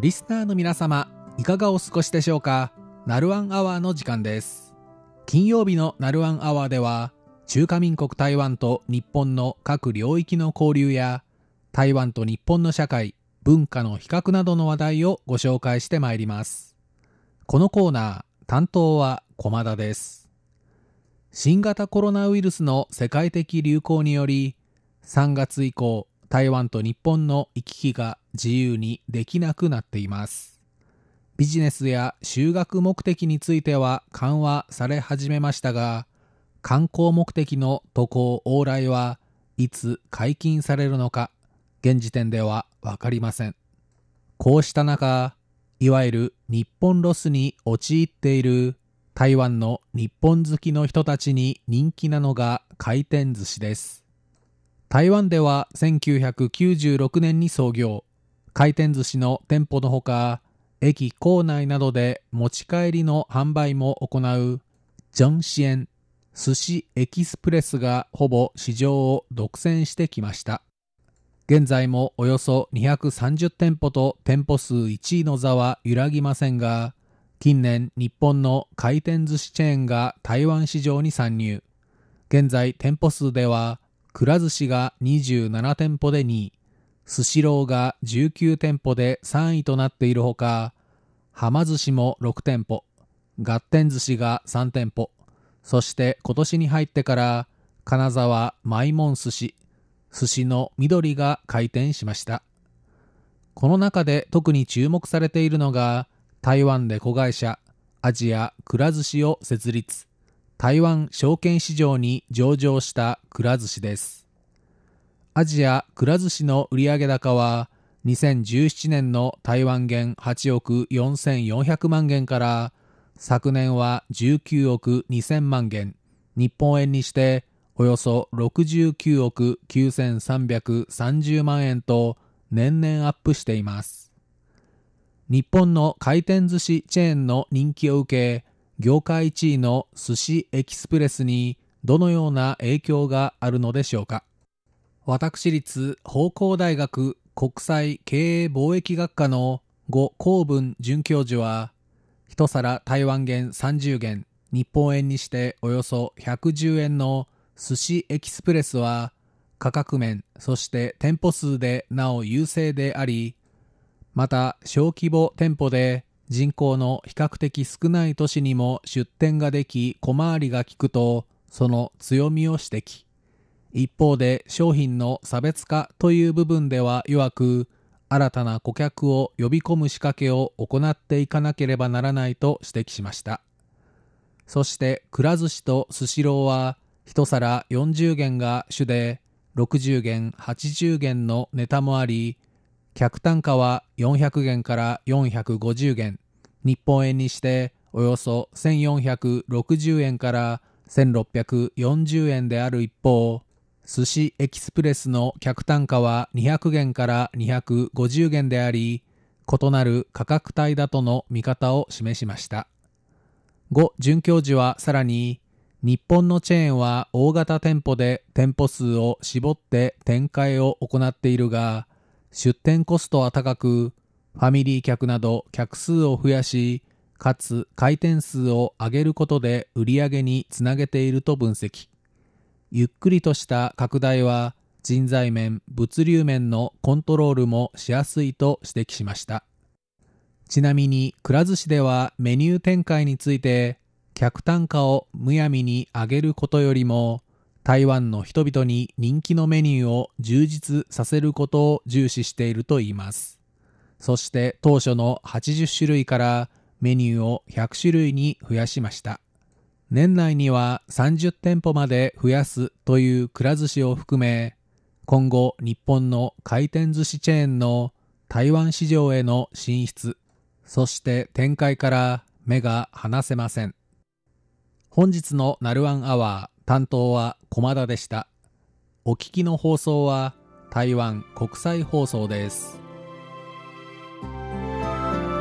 リスナーの皆様、いかがお過ごしでしょうか？ナルワンアワーの時間です。金曜日のナルワンアワーでは、中華民国台湾と日本の各領域の交流や、台湾と日本の社会、文化の比較などの話題をご紹介してまいります。このコーナー、担当は駒田です。新型コロナウイルスの世界的流行により、3月以降、台湾と日本の行き来が自由にできなくなっています。ビジネスや修学目的については緩和され始めましたが、観光目的の渡航往来はいつ解禁されるのか、現時点ではわかりません。こうした中、いわゆる日本ロスに陥っている台湾の日本好きの人たちに人気なのが回転寿司です。台湾では1996年に創業。回転寿司の店舗のほか、駅構内などで持ち帰りの販売も行う、ジョンシエン寿司エキスプレスがほぼ市場を独占してきました。現在もおよそ230店舗と店舗数1位の座は揺らぎませんが、近年日本の回転寿司チェーンが台湾市場に参入。現在店舗数では、くら寿司が27店舗で2位、スシローが19店舗で3位となっているほか、はま寿司も6店舗、ガッテン寿司が3店舗、そして今年に入ってから、金沢マイモン寿司、寿司の緑が開店しました。この中で特に注目されているのが、台湾で子会社、アジアくら寿司を設立。台湾証券市場に上場したくら寿司です。アジアくら寿司の売上高は2017年の台湾元8億4400万元から昨年は19億2000万元、日本円にしておよそ69億9330万円と年々アップしています。日本の回転寿司チェーンの人気を受け、業界1位の寿司エキスプレスにどのような影響があるのでしょうか？私立法工大学国際経営貿易学科の呉公文准教授は一皿台湾元30元日本円にしておよそ110円の寿司エキスプレスは価格面そして店舗数でなお優勢でありまた小規模店舗で人口の比較的少ない都市にも出店ができ小回りが利くとその強みを指摘。一方で商品の差別化という部分では弱く新たな顧客を呼び込む仕掛けを行っていかなければならないと指摘しました。そしてくら寿司とスシローは一皿40元が主で60元80元のネタもあり客単価は400元から450元日本円にしておよそ1460円から1640円である一方寿司エキスプレスの客単価は200元から250元であり異なる価格帯だとの見方を示しました呉准教授はさらに日本のチェーンは大型店舗で店舗数を絞って展開を行っているが出店コストは高く、ファミリー客など客数を増やし、かつ回転数を上げることで売り上げにつなげていると分析。ゆっくりとした拡大は人材面、物流面のコントロールもしやすいと指摘しました。ちなみに、くら寿司ではメニュー展開について、客単価をむやみに上げることよりも、台湾の人々に人気のメニューを充実させることを重視しているといいます。そして当初の80種類からメニューを100種類に増やしました。年内には30店舗まで増やすというくら寿司を含め、今後日本の回転寿司チェーンの台湾市場への進出、そして展開から目が離せません。本日のナルワンアワー担当は駒田でした。お聞きの放送は台湾国際放送です。